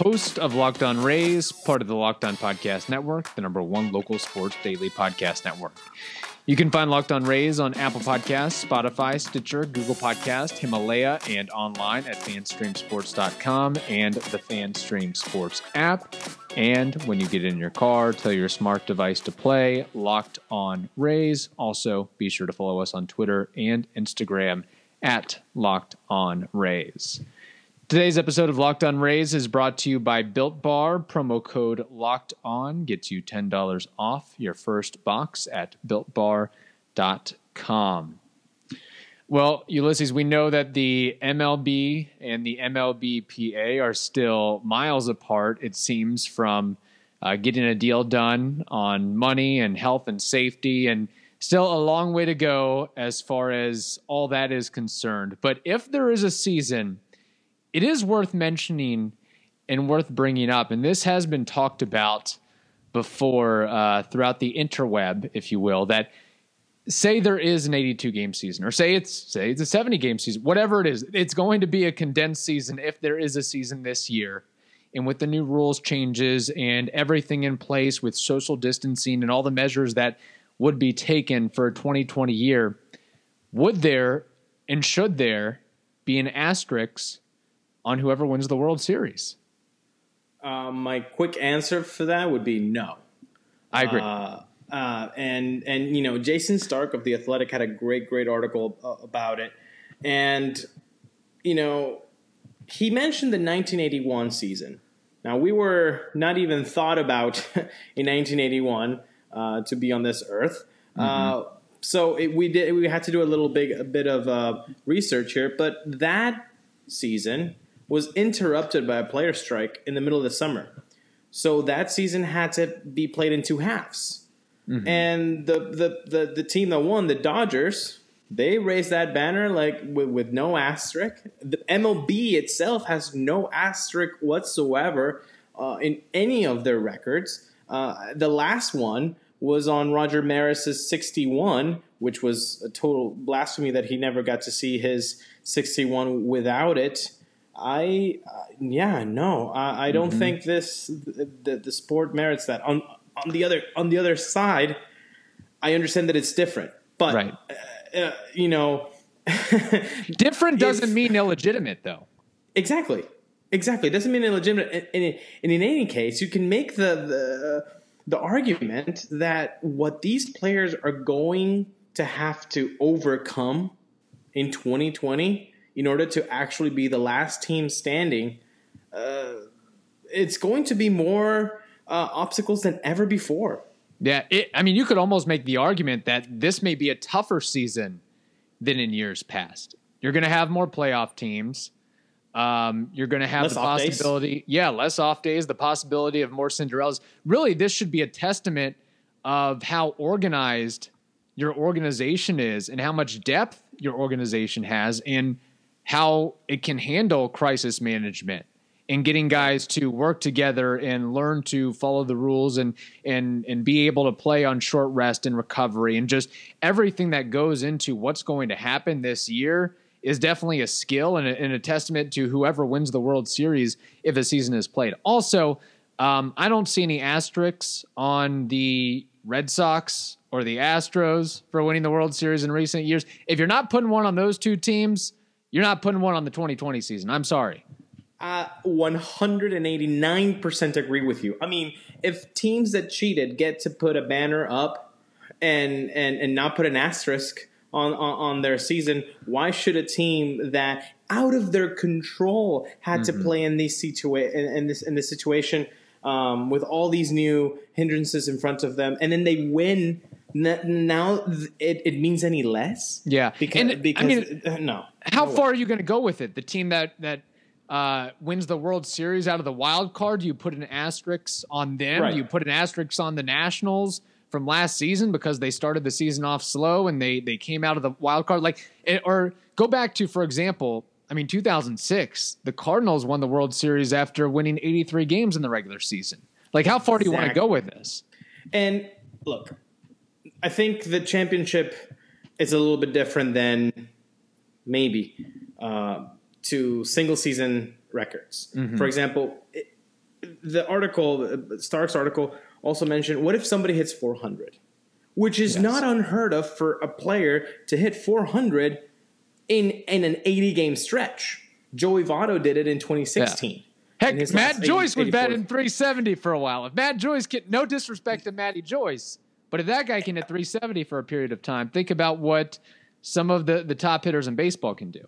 Host of Locked On Rays, part of the Locked On Podcast Network, the number one local sports daily podcast network. You can find Locked On Rays on Apple Podcasts, Spotify, Stitcher, Google Podcast, Himalaya, and online at fanstreamsports.com and the Fanstream Sports app. And when you get in your car, tell your smart device to play Locked On Rays. Also, be sure to follow us on Twitter and Instagram at Locked On Rays. Today's episode of Locked On Rays is brought to you by Built Bar. Promo code Locked On gets you $10 off your first box at builtbar.com. Well, Ulysses, we know that the MLB and the MLBPA are still miles apart, it seems, from uh, getting a deal done on money and health and safety, and still a long way to go as far as all that is concerned. But if there is a season, it is worth mentioning and worth bringing up, and this has been talked about before uh, throughout the interweb, if you will, that say there is an 82 game season, or say it's say it's a 70 game season, whatever it is, it's going to be a condensed season if there is a season this year. And with the new rules changes and everything in place with social distancing and all the measures that would be taken for a 2020 year, would there and should there be an asterisk on whoever wins the World Series? Uh, my quick answer for that would be no. I agree. Uh, uh, and and you know, Jayson Stark of the Athletic had a great great article about it, and you know, he mentioned the 1981 season. Now we were not even thought about in 1981 uh, to be on this earth. Uh, so it, we did. We had to do a little big a bit of uh, research here, but that season was interrupted by a player strike in the middle of the summer. So that season had to be played in two halves. And the, the, the, the team that won, the Dodgers, they raised that banner like with, with no asterisk. The MLB itself has no asterisk whatsoever uh, in any of their records. Uh, the last one was on Roger Maris's 61, which was a total blasphemy that he never got to see his 61 without it. I, uh, yeah, no, I, I don't think this the, the sport merits that. On on the other on the other side, I understand that it's different, but Right. uh, you know, Different doesn't mean illegitimate, though. Exactly. Exactly. It doesn't mean illegitimate. And, and, and in any case, you can make the, the the argument that what these players are going to have to overcome in 2020 in order to actually be the last team standing, uh, it's going to be more uh, obstacles than ever before. Yeah, it, I mean, you could almost make the argument that this may be a tougher season than in years past. You're going to have more playoff teams. Um, you're going to have Less the off days. possibility, yeah, less off days, the possibility of more Cinderellas. Really, this should be a testament of how organized your organization is and how much depth your organization has and how it can handle crisis management and getting guys to work together and learn to follow the rules and and and be able to play on short rest and recovery and just everything that goes into what's going to happen this year is definitely a skill and a, and a testament to whoever wins the World Series if a season is played. Also, um, I don't see any asterisks on the Red Sox or the Astros for winning the World Series in recent years. If you're not putting one on those two teams, you're not putting one on the 2020 season. I'm sorry. I 189% agree with you. I mean, if teams that cheated get to put a banner up and and and not put an asterisk on on, on their season, why should a team that out of their control had to play in this situa- in, in this in this situation um, with all these new hindrances in front of them, and then they win? n- Now th- it, it means any less? Yeah. because And, I because mean, uh, no. How No far are you going to go with it? The team that that uh, wins the World Series out of the wild card, do you put an asterisk on them? Right. Do you put an asterisk on the Nationals from last season because they started the season off slow and they they came out of the wild card like it, or go back to for example I mean 2006 the Cardinals won the World Series after winning 83 games in the regular season like how far do you want to go with this and look I think the championship is a little bit different than maybe uh, to single season records mm-hmm. for example it, the article Stark's article also mentioned what if somebody hits 400 which is yes. not unheard of for a player to hit 400 in in an 80 game stretch joey votto did it in 2016 yeah. Heck, Matt Joyce was batting 370 for a while. If Matt Joyce can, no disrespect to Matty Joyce, but if that guy can hit 370 for a period of time, think about what some of the, the top hitters in baseball can do.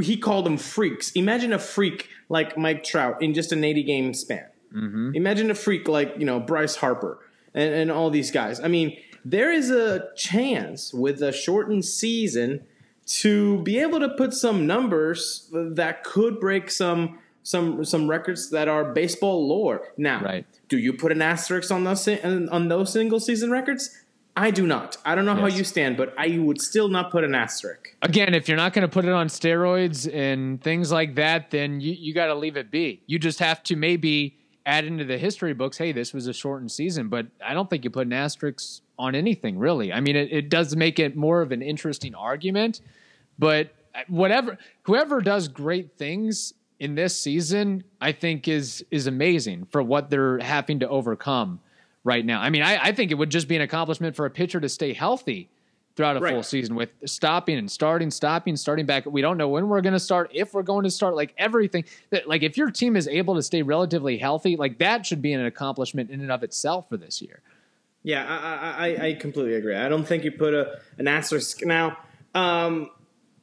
He called them freaks. Imagine a freak like Mike Trout in just an 80 game span. Mm-hmm. Imagine a freak like you know Bryce Harper and, and all these guys. I mean, there is a chance with a shortened season to be able to put some numbers that could break some some some records that are baseball lore. Now, right. do you put an asterisk on those on those single season records? I do not. I don't know yes. how you stand, but I would still not put an asterisk. Again, if you're not going to put it on steroids and things like that, then you, you got to leave it be. You just have to maybe add into the history books, hey, this was a shortened season, but I don't think you put an asterisk on anything really. I mean, it, it does make it more of an interesting argument, but whatever, whoever does great things in this season, I think is is amazing for what they're having to overcome right now. I mean, I, I think it would just be an accomplishment for a pitcher to stay healthy throughout a right. full season with stopping and starting, stopping, starting back. We don't know when we're going to start, if we're going to start, like everything that, like, if your team is able to stay relatively healthy, like that should be an accomplishment in and of itself for this year. Yeah, I, I, I completely agree. I don't think you put a, an asterisk now. Um,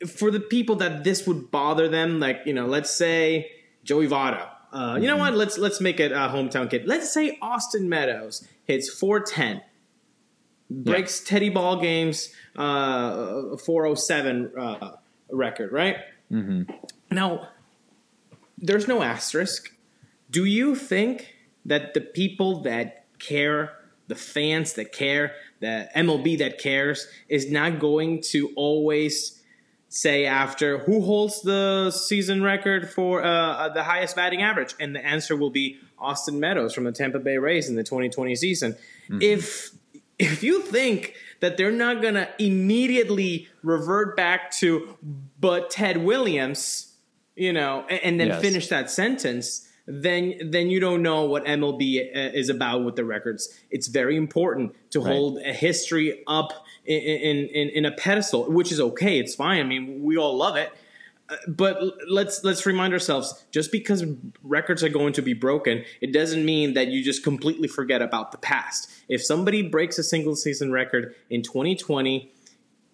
for the people that this would bother them, like, you know, let's say Joey Votto. Uh, you know what? Let's let's make it a hometown kid. Let's say Austin Meadows hits 410 breaks yeah. Teddy Ball Game's uh, 407 uh, record, right? Mm-hmm. Now, there's no asterisk. Do you think that the people that care, the fans that care, the MLB that cares, is not going to always say after who holds the season record for uh, the highest batting average? And the answer will be Austin Meadows from the Tampa Bay Rays in the 2020 season. Mm-hmm. If if you think that they're not going to immediately revert back to but Ted Williams, you know, and, and then yes. finish that sentence, then then you don't know what MLB uh, is about with the records. It's very important to right. hold a history up in, in in a pedestal, which is okay. It's fine. I mean, we all love it but let's let's remind ourselves just because records are going to be broken it doesn't mean that you just completely forget about the past if somebody breaks a single season record in 2020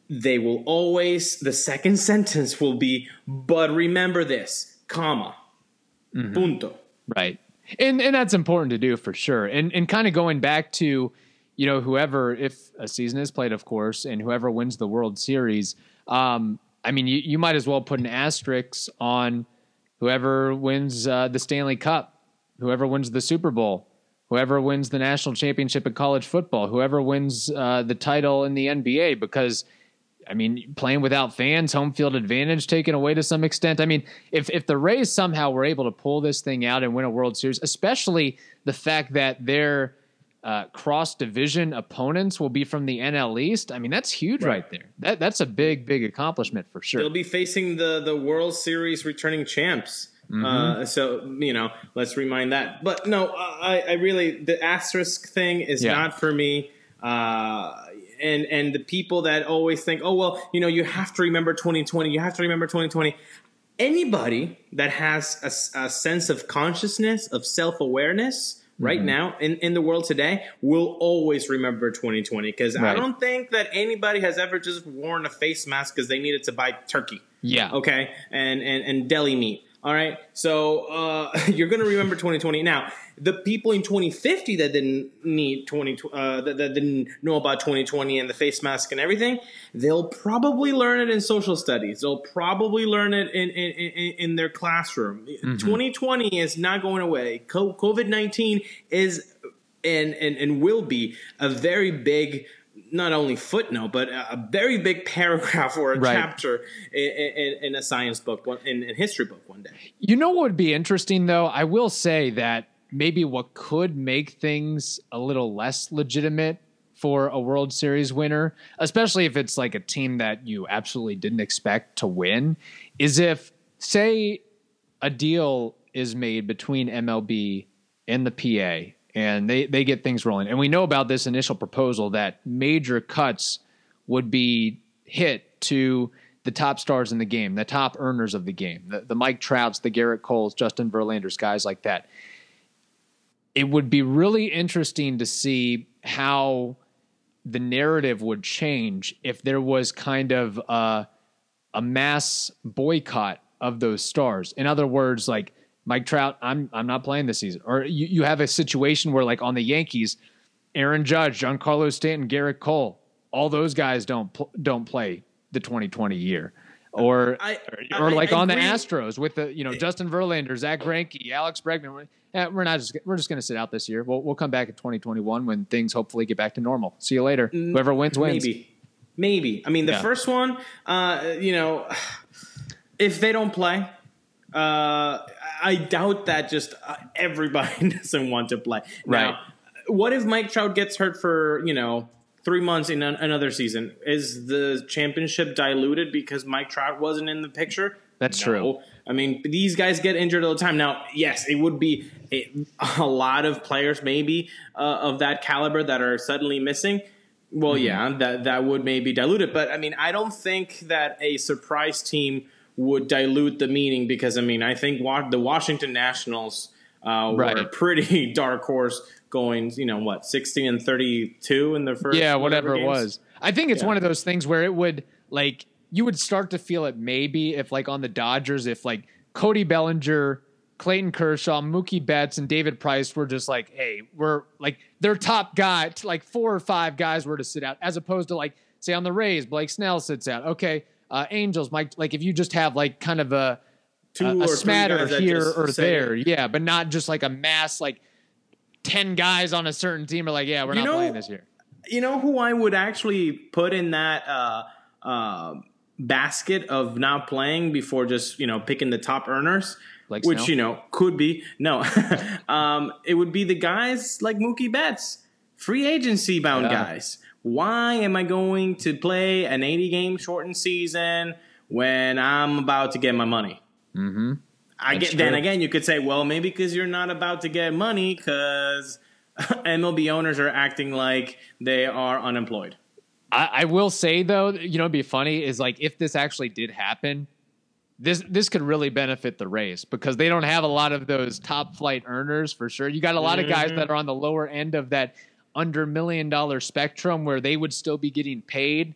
they will always the second sentence will be but remember this comma mm-hmm. punto. Right. And and that's important to do for sure. And and kind of going back to you know whoever if a season is played of course and whoever wins the world series um I mean, you, you might as well put an asterisk on whoever wins uh, the Stanley Cup, whoever wins the Super Bowl, whoever wins the national championship in college football, whoever wins uh, the title in the NBA, because I mean, playing without fans, home field advantage taken away to some extent. I mean, if if the Rays somehow were able to pull this thing out and win a World Series, especially the fact that they're uh, cross division opponents will be from the NL East. I mean, that's huge right. right, there. That that's a big, big accomplishment for sure. They'll be facing the the World Series returning champs. Mm-hmm. Uh, so you know, let's remind that. But no, I, I really the asterisk thing is yeah. not for me. Uh, and and the people that always think, oh well, you know, you have to remember 2020. You have to remember 2020. Anybody that has a, a sense of consciousness of self awareness right mm-hmm. now in, in the world today will always remember 2020 because right. I don't think that anybody has ever just worn a face mask because they needed to buy turkey. Yeah. Okay. And, and, and deli meat. All right. So uh, you're going to remember 2020. Now, the people in 2050 that didn't need 20, uh, that, that, didn't know about 2020 and the face mask and everything, they'll probably learn it in social studies. They'll probably learn it in, in, in, in their classroom. Mm-hmm. 2020 is not going away. COVID 19 is and and and will be a very big not only footnote, but a very big paragraph or a Right. chapter in, in, in a science book, in a history book one day. You know what would be interesting though? I will say that maybe what could make things a little less legitimate for a World Series winner, especially if it's like a team that you absolutely didn't expect to win, is if say a deal is made between MLB and the PA and they, they get things rolling. And we know about this initial proposal that major cuts would be hit to the top stars in the game, the top earners of the game, the, the Mike Trouts, the Garrett Coles, Justin Verlanders, guys like that. It would be really interesting to see how the narrative would change if there was kind of a, a mass boycott of those stars. In other words, like Mike Trout, I'm I'm not playing this season. Or you, you have a situation where like on the Yankees, Aaron Judge, Giancarlo Stanton, Garrett Cole, all those guys don't pl- don't play the 2020 year. Or I- or, or like I on the. Astros with the you know Justin Verlander, Zack Greinke, Alex Bregman. We're, eh, we're not just we're just going to sit out this year. We'll we'll come back in 2021 when things hopefully get back to normal. See you later. Whoever wins wins. Maybe, maybe. I mean, the Yeah. first one, uh, you know, if they don't play, uh, I doubt that just uh, everybody doesn't want to play. Right. What if Mike Trout gets hurt for you know three months in an, another season? Is the championship diluted because Mike Trout wasn't in the picture? That's No. true. I mean, these guys get injured all the time. Now, yes, it would be a, a lot of players, maybe uh, of that caliber, that are suddenly missing. Well, Mm-hmm. yeah, that that would maybe dilute it, but I mean, I don't think that a surprise team would dilute the meaning because I mean, I think wa- the Washington Nationals uh, were a pretty dark horse, going you know what, sixteen and thirty-two in the first, yeah, whatever, it was. I think it's Yeah. one of those things where it would like you would start to feel it maybe if like on the Dodgers if like Cody Bellinger, Clayton Kershaw, Mookie Betts, and David Price were just like, hey, we're like their top guy, like four or five guys were to sit out, as opposed to like say on the Rays, Blake Snell sits out. Okay, uh, Angels, Mike, like if you just have like kind of a Two a, a smatter here or there, yeah, but not just like a mass like. 10 guys on a certain team are like, yeah, we're You not know- playing this year. you know who I would actually put in that uh, uh, basket of not playing before just you know picking the top earners, Blake which Snell? you know could be no, um, it would be the guys like Mookie Betts, free agency bound Yeah. guys. Why am I going to play an 80 game shortened season when I'm about to get my money? Mm-hmm. I That's get, then again, you could say, well, maybe because you're not about to get money because MLB owners are acting like they are unemployed. I, I will say though, you know, it'd be funny is like if this actually did happen, this this could really benefit the Rays because they don't have a lot of those top flight earners for sure. You got a lot of guys that are on the lower end of that under million dollar spectrum where they would still be getting paid.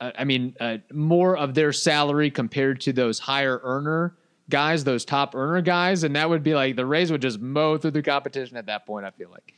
Uh, I mean, uh, more of their salary compared to those higher earner guys, those top earner guys, and that would be like the Rays would just mow through the competition at that point. I feel like.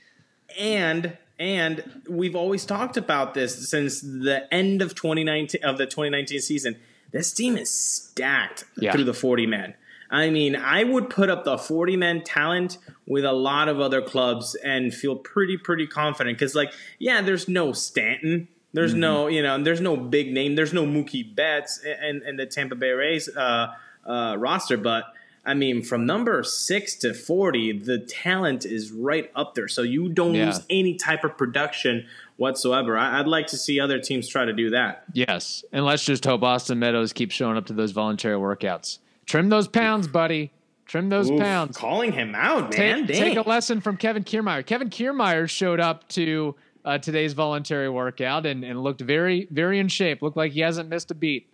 and and we've always talked about this since the end of 2019 of the 2019 season. This team is stacked Yeah. through the 40 men. I mean, I would put up the 40 men talent with a lot of other clubs and feel pretty pretty confident cuz like yeah, there's no Stanton, there's no, you know, there's no big name, there's no Mookie Betts and and the Tampa Bay Rays uh, uh, roster, but I mean, from number six to 40, the talent is right up there. So you don't Yeah. lose any type of production whatsoever. I, I'd like to see other teams try to do that. Yes, and let's just hope Austin Meadows keeps showing up to those voluntary workouts. Trim those pounds, buddy. Trim those Oof, pounds. Calling him out, man. Take, take a lesson from Kevin Kiermaier. Kevin Kiermaier showed up to uh, today's voluntary workout and, and looked very, very in shape. Looked like he hasn't missed a beat.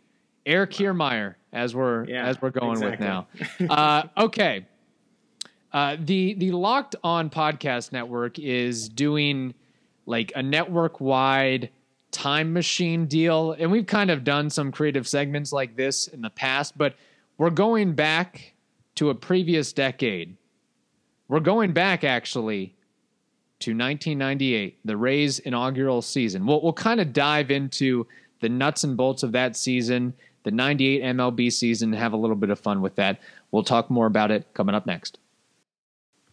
Eric Kiermaier, as we're Yeah, as we're going with now. Uh, okay. Uh, the the Locked On Podcast Network is doing like a network wide time machine deal, and we've kind of done some creative segments like this in the past, but we're going back to a previous decade. We're going back actually to 1998, the Rays' inaugural season. We'll, we'll kind of dive into the nuts and bolts of that season, the 98 MLB season, and have a little bit of fun with that. We'll talk more about it coming up next.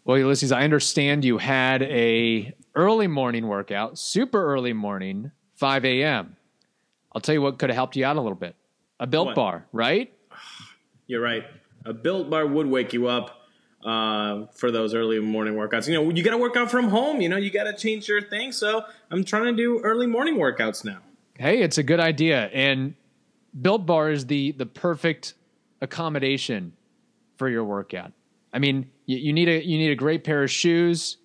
Well, Ulysses, I understand you had a early morning workout, super early morning, 5 a.m. I'll tell you what could have helped you out a little bit. A built What? bar, right? You're right. A built bar would wake you up uh, for those early morning workouts. You know, you got to work out from home. You know, you got to change your thing. So I'm trying to do early morning workouts now. Hey, it's a good idea. And Built Bar is the the perfect accommodation for your workout. I mean, you, you need a you need a great pair of shoes.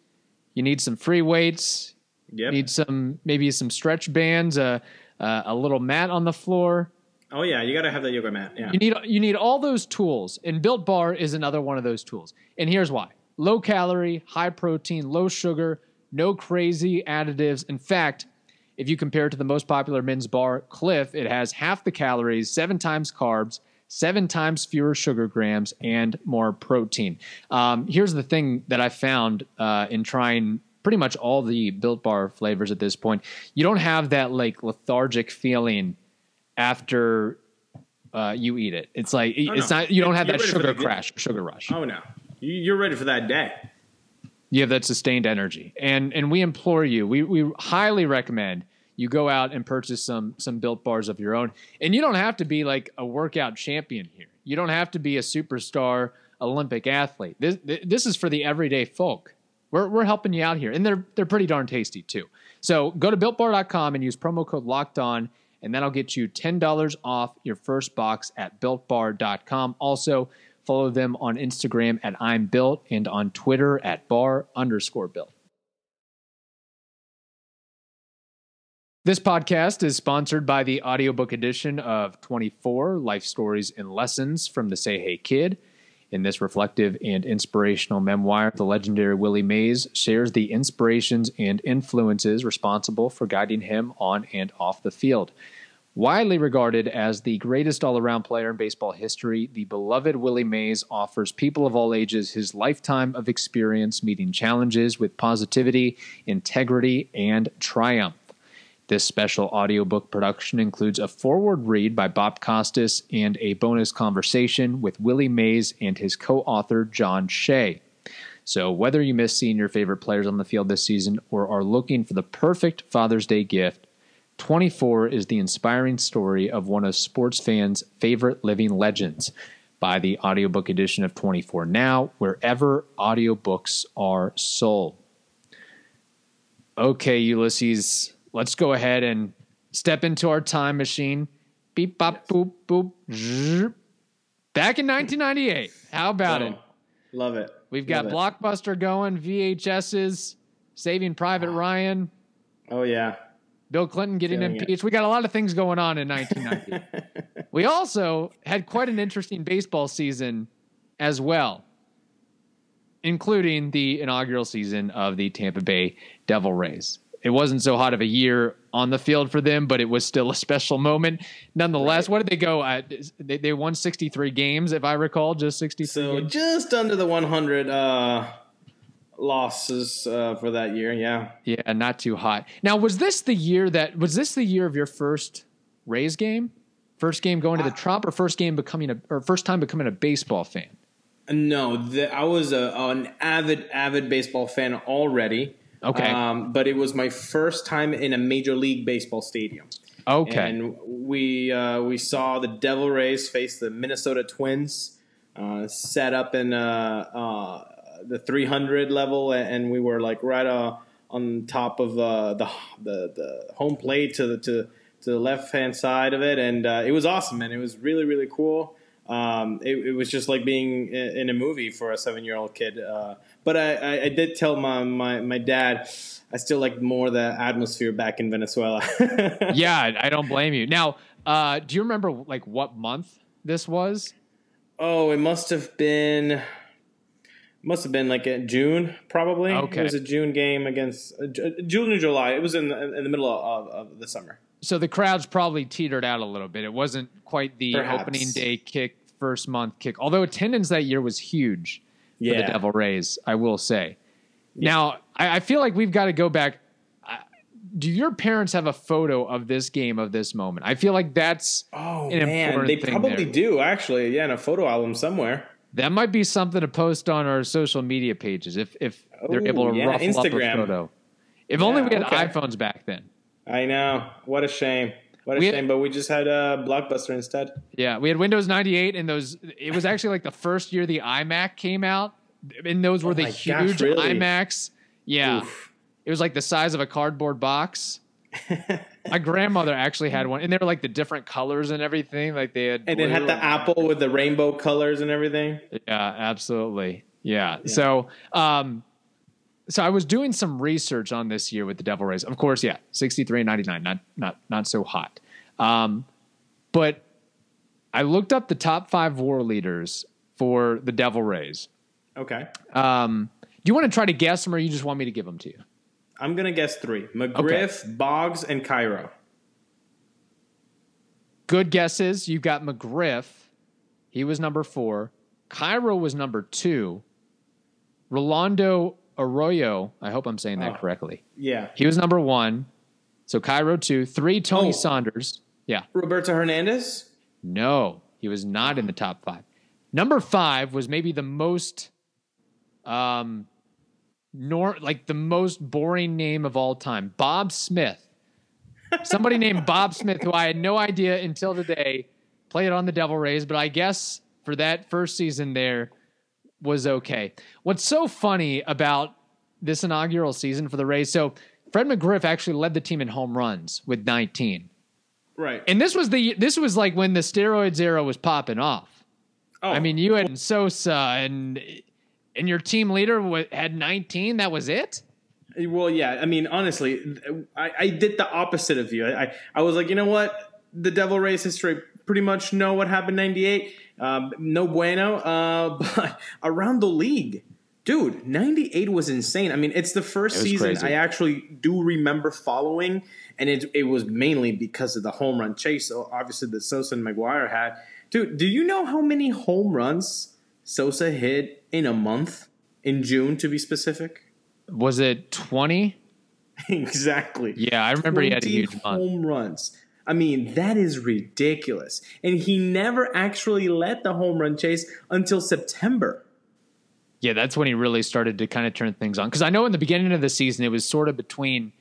You need some free weights. Yep. Need some maybe some stretch bands, a uh, a little mat on the floor. Oh yeah, you got to have that yoga mat. Yeah. You need you need all those tools, and Built Bar is another one of those tools. And here's why: low calorie, high protein, low sugar, no crazy additives. In fact, if you compare it to the most popular men's bar, Clif, it has half the calories, seven times carbs, seven times fewer sugar grams, and more protein. Um, here's the thing that I found uh, in trying pretty much all the Built Bar flavors at this point: you don't have that like lethargic feeling after uh, you eat it. It's like it's no. not you don't have You're that sugar crash, sugar rush. oh no, You- you're ready for that day. You have that sustained energy, and and we implore you, we we highly recommend you go out and purchase some some built bars of your own. And you don't have to be like a workout champion here. You don't have to be a superstar Olympic athlete. This this is for the everyday folk. We're we're helping you out here, and they're they're pretty darn tasty too. So go to builtbar.com and use promo code Locked On, and that'll get you ten dollars off your first box at builtbar.com. Also. Follow them on Instagram at I'm Built and on Twitter at bar underscore built. This podcast is sponsored by the audiobook edition of 24 Life Stories and Lessons from the Say Hey Kid. In this reflective and inspirational memoir, the legendary Willie Mays shares the inspirations and influences responsible for guiding him on and off the field. Widely regarded as the greatest all around player in baseball history, the beloved Willie Mays offers people of all ages his lifetime of experience meeting challenges with positivity, integrity, and triumph. This special audiobook production includes a foreword read by Bob Costas and a bonus conversation with Willie Mays and his co author, John Shea. So, whether you miss seeing your favorite players on the field this season or are looking for the perfect Father's Day gift, 24 is the inspiring story of one of sports fans' favorite living legends by the audiobook edition of 24 now, wherever audiobooks are sold. Okay, Ulysses, let's go ahead and step into our time machine. Beep, bop, boop, boop. zzz. Back in 1998. How about it? Love it. We've got Love it. Blockbuster going, VHSs, Saving Private ah. Ryan, Oh yeah. Bill Clinton getting Feeling it. impeached. We got a lot of things going on in 1990. we also had quite an interesting baseball season as well, including the inaugural season of the Tampa Bay Devil Rays. It wasn't so hot of a year on the field for them, but it was still a special moment. Nonetheless, what did they go at? They, they won 63 games, if I recall, just 63 So games. just under the 100 uh, losses uh, for that year. Yeah. Yeah, not too hot. Now, was this the year that was this the year of your first Rays game? First game going to the Trop, or first game becoming a or first time becoming a baseball fan? No, the, I was a, an avid, avid baseball fan already. Okay. Um, but it was my first time in a major league baseball stadium. Okay. And we uh, we saw the Devil Rays face the Minnesota Twins, uh, set up in uh, uh, the 300 level, and we were like right uh, on top of uh, the, the the home plate to the to, to the left hand side of it, and uh, it was awesome, man. It was really really cool. Um, it, it was just like being in a movie for a seven year old kid. Uh, but I, I, I did tell my, my, my dad I still like more the atmosphere back in Venezuela. yeah, I don't blame you. Now, uh, do you remember like what month this was? Oh, it must have been must have been like June probably. Okay. It was a June game against uh, June or July. It was in the, in the middle of, of the summer. So the crowds probably teetered out a little bit. It wasn't quite the Perhaps. opening day kick, first month kick. Although attendance that year was huge for the Devil Rays, I will say. Now, I, I feel like we've got to go back. Do your parents have a photo of this game of this moment? I feel like that's Oh an man, they probably there. do actually. Yeah, in a photo album somewhere. That might be something to post on our social media pages if if they're able oh, to yeah, ruffle Instagram. up a photo. If only we had okay. iPhones back then. I know. What a shame. What a We had- But we just had a blockbuster instead. Yeah, we had Windows 98 and those it was actually like the first year the iMac came out and those were Oh the my gosh, huge really? iMacs. Yeah. Oof. It was like the size of a cardboard box. My grandmother actually had one and they were like the different colors and everything like they had And it had the apple with the rainbow colors and everything. Yeah, absolutely. Yeah. So, um, so I was doing some research on this year with the Devil Rays. Of course, yeah, 63 and 99, not not not so hot. Um, but I looked up the top five war leaders for the Devil Rays. Okay. Um, do you want to try to guess them, or you just want me to give them to you? I'm going to guess three McGriff, Boggs, and Cairo. Good guesses. You've got McGriff. He was number four. Cairo was number two. Rolando Arrojo. I hope I'm saying that Oh. correctly. Yeah. He was number one. So Cairo two. Three, Tony Oh. Saunders. Yeah. Roberto Hernandez? No, he was not in the top five. Number five was maybe the most, um, nor like the most boring name of all time. Bob Smith. Somebody named Bob Smith, who I had no idea until today, played on the Devil Rays, but I guess for that first season there was okay. What's so funny about this inaugural season for the Rays? So Fred McGriff actually led the team in home runs with 19. Right. And this was the this was like when the steroids era was popping off. oh, I mean, you had Sosa and and your team leader had 19. That was it. Well, yeah. I mean, honestly, I, I did the opposite of you. I, I, was like, you know what? The Devil Rays history pretty much know what happened '98. Um, no bueno. Uh, but around the league, dude, '98 was insane. I mean, it's the first It season crazy. I actually do remember following, and it it was mainly because of the home run chase. So obviously, that Sosa and McGwire had. Dude, do you know how many home runs Sosa hit in a month? In June, to be specific. Was it 20? exactly. Yeah, I remember he had a 20 huge month. home runs. I mean, that is ridiculous. And he never actually led the home run chase until September. Yeah, that's when he really started to kind of turn things on. Because I know in the beginning of the season, it was sort of between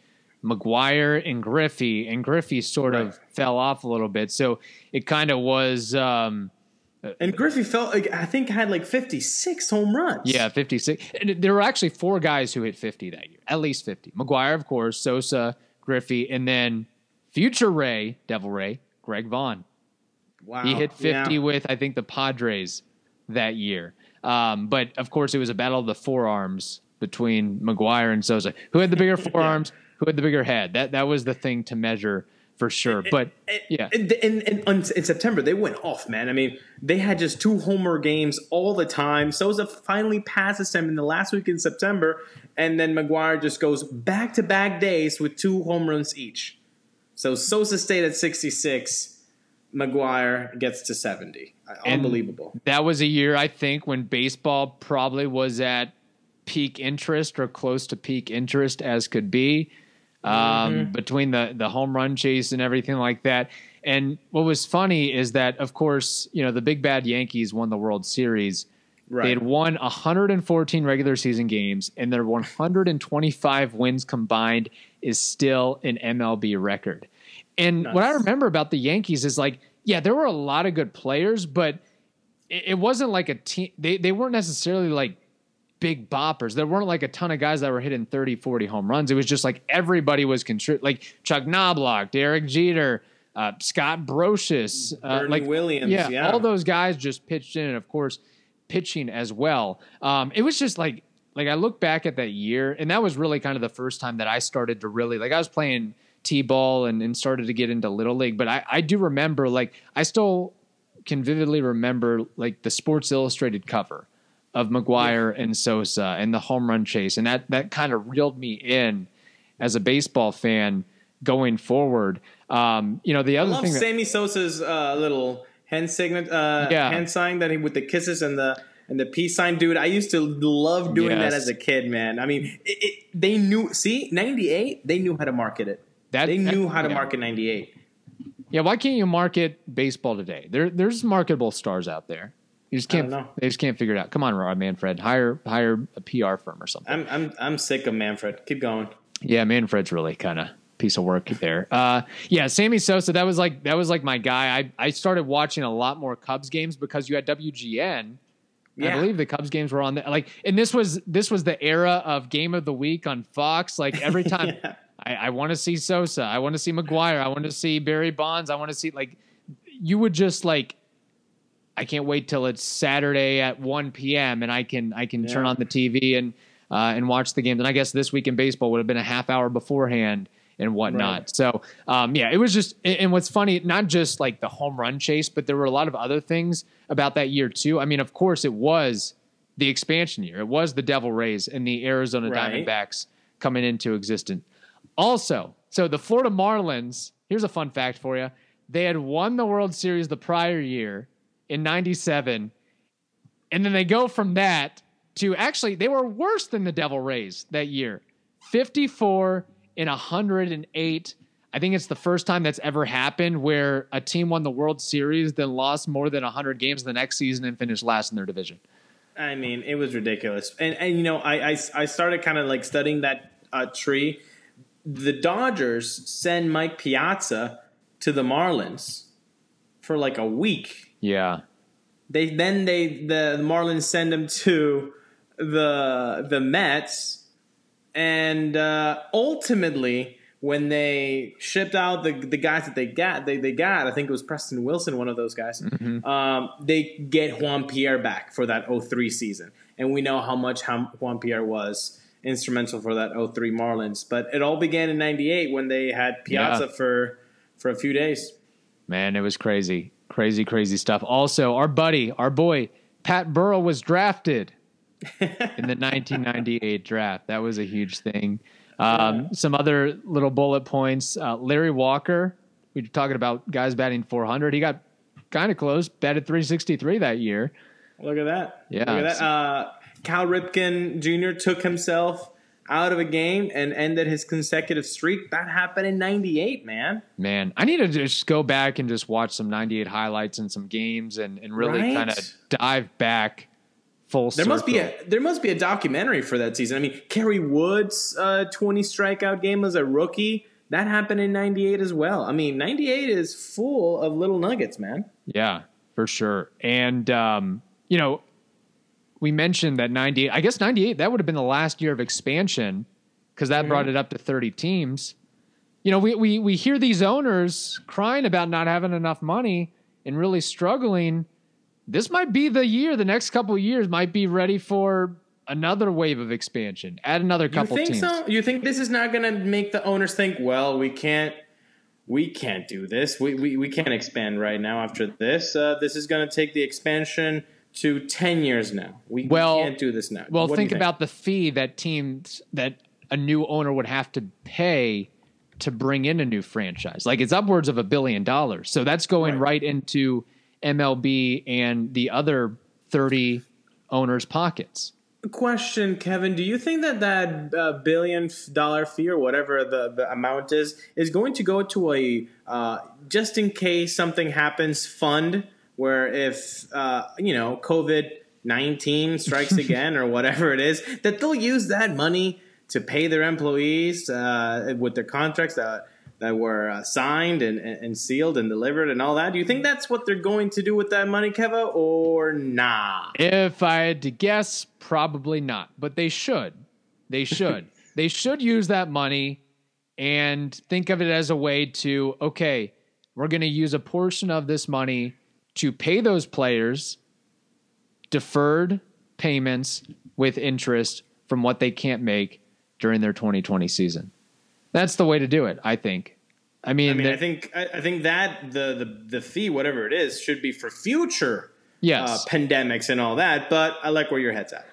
McGwire and Griffey, and Griffey sort of fell off a little bit. So it kind of was, um, And Griffey felt like I think had like 56 home runs. yeah, 56. And there were actually four guys who hit 50 that year, at least 50. McGwire, of course, Sosa, Griffey, and then future Ray, Devil Ray, Greg Vaughn. Wow. He hit 50 Yeah. with, I think, the Padres that year. Um, but of course, it was a battle of the forearms between McGwire and Sosa. Who had the bigger forearms? Who had the bigger head? That that was the thing to measure for sure. But yeah, And, and, and in September, they went off, man. I mean, they had just two homer games all the time. Sosa finally passes him in the last week in September, and then McGwire just goes back to back days with two home runs each. So Sosa stayed at 66. McGwire gets to 70. And- Unbelievable. that was a year I think when baseball probably was at peak interest or close to peak interest as could be um, between the the home run chase and everything like that. And what was funny is that, of course, you know the big bad Yankees won the World Series. They Right. had won 114 regular season games, and their 125 wins combined is still an MLB record. And what I remember about the Yankees is like, yeah, there were a lot of good players, but it, it wasn't like a team. They, they weren't necessarily like big boppers. There weren't like a ton of guys that were hitting 30, 40 home runs. It was just like everybody was contributing, like Chuck Knobloch, Derek Jeter, uh, Scott Brosius, uh, Bernie like Williams, yeah, yeah. all those guys just pitched in, and of course, pitching as well. Um, it was just like like I look back at that year, and that was really kind of the first time that I started to really like I was playing t-ball and, and started to get into little league, but I, I do remember like I still can vividly remember like the Sports Illustrated cover of McGwire and Sosa and the home run chase, and that that kind of reeled me in as a baseball fan going forward. Um, you know, the I other love thing that, Sammy Sosa's uh, little hand signet, uh, Yeah. hand sign that he with the kisses and the and the peace sign, dude. I used to love doing that as a kid, man. I mean, it, it, they knew. See, ninety eight, they knew how to market it. That- they that- knew how to yeah. market ninety eight. yeah, why can't you market baseball today? There, there's marketable stars out there. You just can't. know. They just can't figure it out. Come on, Rob Manfred. Hire hire a PR firm or something. I'm I'm I'm sick of Manfred. Keep going. Yeah, Manfred's really kind of piece of work there. Uh, yeah, Sammy Sosa. That was like that was like my guy. I I started watching a lot more Cubs games because you had WGN. I believe the Cubs games were on the like, and this was this was the era of Game of the Week on Fox. Like every time, Yeah. I, I want to see Sosa, I want to see McGwire, I want to see Barry Bonds, I want to see like, you would just like, I can't wait till it's Saturday at one p.m. and I can I can turn on the TV and uh, and watch the games. And I guess this week in baseball would have been a half hour beforehand and whatnot. Right. So um, yeah, it was just. And what's funny, not just like the home run chase, but there were a lot of other things about that year too. I mean, of course, it was the expansion year. It was the Devil Rays and the Arizona Right. Diamondbacks coming into existence. Also, so the Florida Marlins. Here's a fun fact for you: they had won the World Series the prior year in '97, and then they go from that to actually they were worse than the Devil Rays that year, 54 and 108. I think it's the first time that's ever happened where a team won the World Series, then lost more than 100 games the next season and finished last in their division. I mean, it was ridiculous. And and you know, I I, I started kind of like studying that uh, tree. The Dodgers send Mike Piazza to the Marlins for like a week. Yeah. They then they the, the Marlins send him to the the Mets, and uh, ultimately when they shipped out the the guys that they got they, they got I think it was Preston Wilson one of those guys um, they get Juan Pierre back for that 03 season and we know how much Juan Pierre was instrumental for that 03 Marlins but it all began in 98 when they had Piazza Yeah. for for a few days Man, it was crazy. Crazy, crazy stuff. Also, our buddy, our boy, Pat Burrell was drafted in the 1998 draft. That was a huge thing. Um, Some other little bullet points. Uh, Larry Walker, we were talking about guys batting 400. He got kind of close, batted 363 that year. Look at that. Yeah. Look at that. Uh, Cal Ripken Jr. took himself out of a game and ended his consecutive streak. That happened in 98, man. Man, I need to just go back and just watch some 98 highlights and some games and, and really Right? kind of dive back full There must be a there must be a documentary for that season. I mean, Kerry Woods' uh, 20 strikeout game as a rookie that happened in 98 as well. I mean, 98 is full of little nuggets, man. Yeah, for sure. And um, you know, we mentioned that 98, I guess 98 that would have been the last year of expansion because that brought it up to 30 teams. You know, we we we hear these owners crying about not having enough money and really struggling. This might be the year, the next couple of years might be ready for another wave of expansion. Add another couple You think teams. so? You think this is not going to make the owners think, well, we can't we can't do this. We we, we can't expand right now after this. Uh, this is going to take the expansion to 10 years now. We, we Well- can't do this now. Well, you think, about the fee that teams that a new owner would have to pay to bring in a new franchise. Like it's upwards of a billion dollars. So that's going Right. right, into MLB and the other 30 owners' pockets. question, Kevin. Do you think that that uh, billion dollar fee or whatever the, the amount is is going to go to a uh, just in case something happens fund where if uh, you know COVID nineteen strikes again or whatever it is that they'll use that money to pay their employees uh, with their contracts that that were uh, signed and, and sealed and delivered and all that. Do you think that's what they're going to do with that money, Keva, or nah? If I had to guess, probably not, but they should. They should. they should use that money and think of it as a way to, okay, we're going to use a portion of this money to pay those players deferred payments with interest from what they can't make during their 2020 season. That's the way to do it, I think. I mean, I mean, I think I, I think that the, the the fee, whatever it is, should be for future yes. uh, pandemics and all that. But I like where your head's at.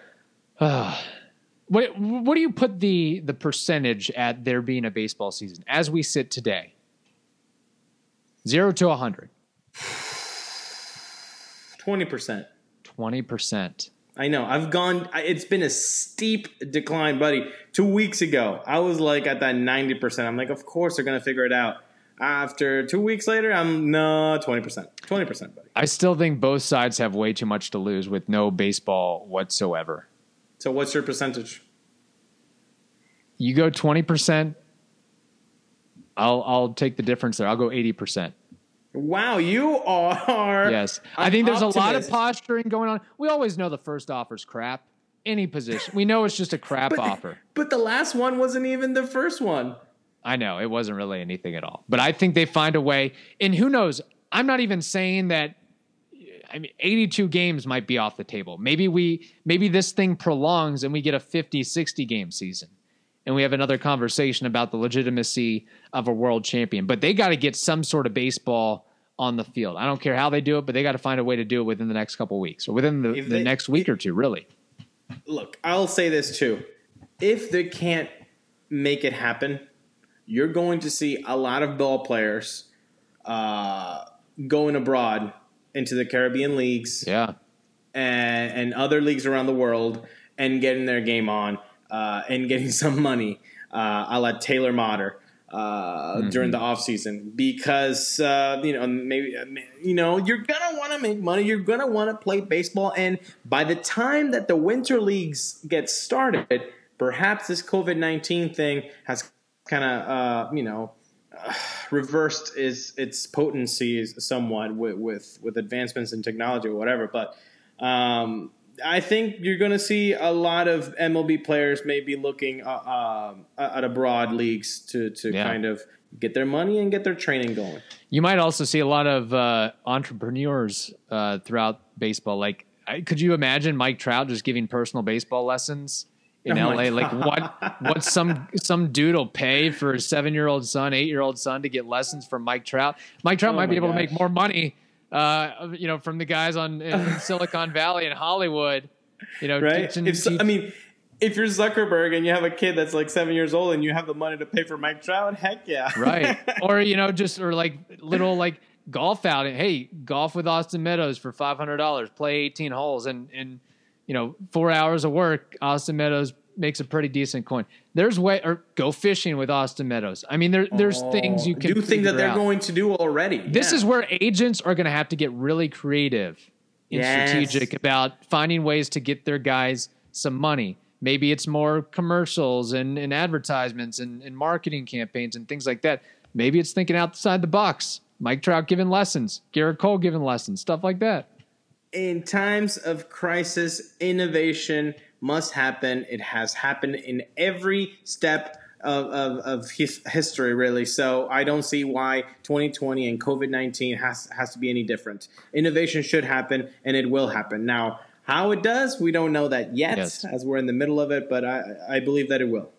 What what do you put the the percentage at there being a baseball season as we sit today? Zero to a hundred. Twenty percent. Twenty percent. I know. I've gone. It's been a steep decline, buddy. Two weeks ago, I was like at that ninety percent. I'm like, of course they're gonna figure it out. After two weeks later, I'm no twenty percent, twenty percent, buddy. I still think both sides have way too much to lose with no baseball whatsoever. So, what's your percentage? You go twenty percent. I'll I'll take the difference there. I'll go eighty percent. Wow, you are. Yes, I think there's a lot of posturing going on. We always know the first offer's crap. Any position, we know it's just a crap But, offer. but the last one wasn't even the first one. I know it wasn't really anything at all, but I think they find a way. And who knows? I'm not even saying that. I mean, 82 games might be off the table. Maybe we, maybe this thing prolongs and we get a 50, 60 game season, and we have another conversation about the legitimacy of a world champion. But they got to get some sort of baseball on the field. I don't care how they do it, but they got to find a way to do it within the next couple of weeks or within the, If the next week or two. Really, Look, I'll say this too. If they can't make it happen, you're going to see a lot of ball players uh, going abroad into the Caribbean leagues yeah. and, and other leagues around the world and getting their game on uh, and getting some money, uh, a la Taylor Motter. Uh, during the off season, because uh, you know maybe you know you're gonna want to make money, you're gonna want to play baseball, and by the time that the winter leagues get started, perhaps this COVID nineteen thing has kind of uh, you know reversed is its potencies somewhat with, with with advancements in technology or whatever. But um, I think you're going to see a lot of MLB players maybe looking uh, um, at abroad leagues to to Yeah. kind of get their money and get their training going. You might also see a lot of uh, entrepreneurs uh, throughout baseball. Like, I, could you imagine Mike Trout just giving personal baseball lessons in Oh LA? Like, what what some some dude will pay for his seven year old son, eight year old son to get lessons from Mike Trout? Mike Trout Oh might be able to make more money, uh, you know, from the guys on in, in Silicon Valley and Hollywood. You know, Right? teaching- If so, teach- I mean, if you're Zuckerberg and you have a kid that's like seven years old and you have the money to pay for Mike Trout, heck yeah, right or you know just or like little like golf outing hey golf with austin meadows for $500 play 18 holes and and you know four hours of work austin meadows makes a pretty decent coin there's way or go fishing with austin meadows i mean there, there's oh, things you can do things that they're out. going to do already. this Yeah. is where agents are going to have to get really creative and Yes. strategic about finding ways to get their guys some money. Maybe it's more commercials and, and advertisements and, and marketing campaigns and things like that. Maybe it's thinking outside the box. Mike Trout giving lessons, Gerrit Cole giving lessons, stuff like that. in times of crisis, innovation must happen. It has happened in every step of, of, of his, history, really. So I don't see why 2020 and COVID 19 has, has to be any different. Innovation should happen, and it will happen. Now, how it does, we don't know that yet, Yes. as we're in the middle of it, but I, I believe that it will.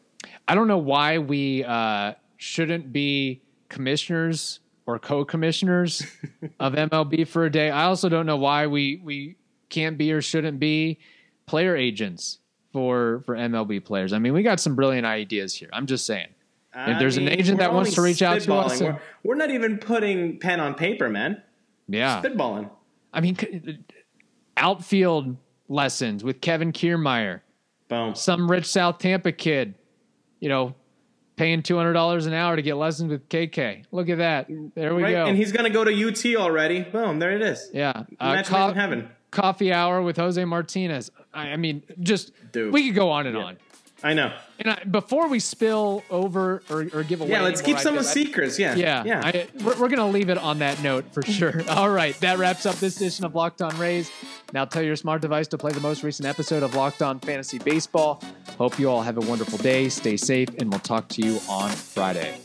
I don't know why we uh, shouldn't be commissioners or co-commissioners of MLB for a day. I also don't know why we we can't be or shouldn't be player agents for for MLB players. I mean, we got some brilliant ideas here. I'm just saying. If there's an agent that wants to reach out to us, we're, we're not even putting pen on paper, man. Yeah, Spitballing. I mean, outfield lessons with Kevin Kiermaier, Boom. some rich South Tampa kid, you know, paying two hundred dollars an hour to get lessons with KK. Look at that. There we Right? go. And he's going to go to UT already. Boom. There it is. Yeah. Uh, co- heaven. coffee hour with Jose Martinez. I, I mean, just Dude. we could go on and on. I know. And I, before we spill over or, or give away, Yeah, let's keep some secrets. Yeah. yeah, Yeah. I, we're, we're going to leave it on that note for sure. All right, that wraps up this edition of Locked On Rays. Now tell your smart device to play the most recent episode of Locked On Fantasy Baseball. Hope you all have a wonderful day. Stay safe, and we'll talk to you on Friday.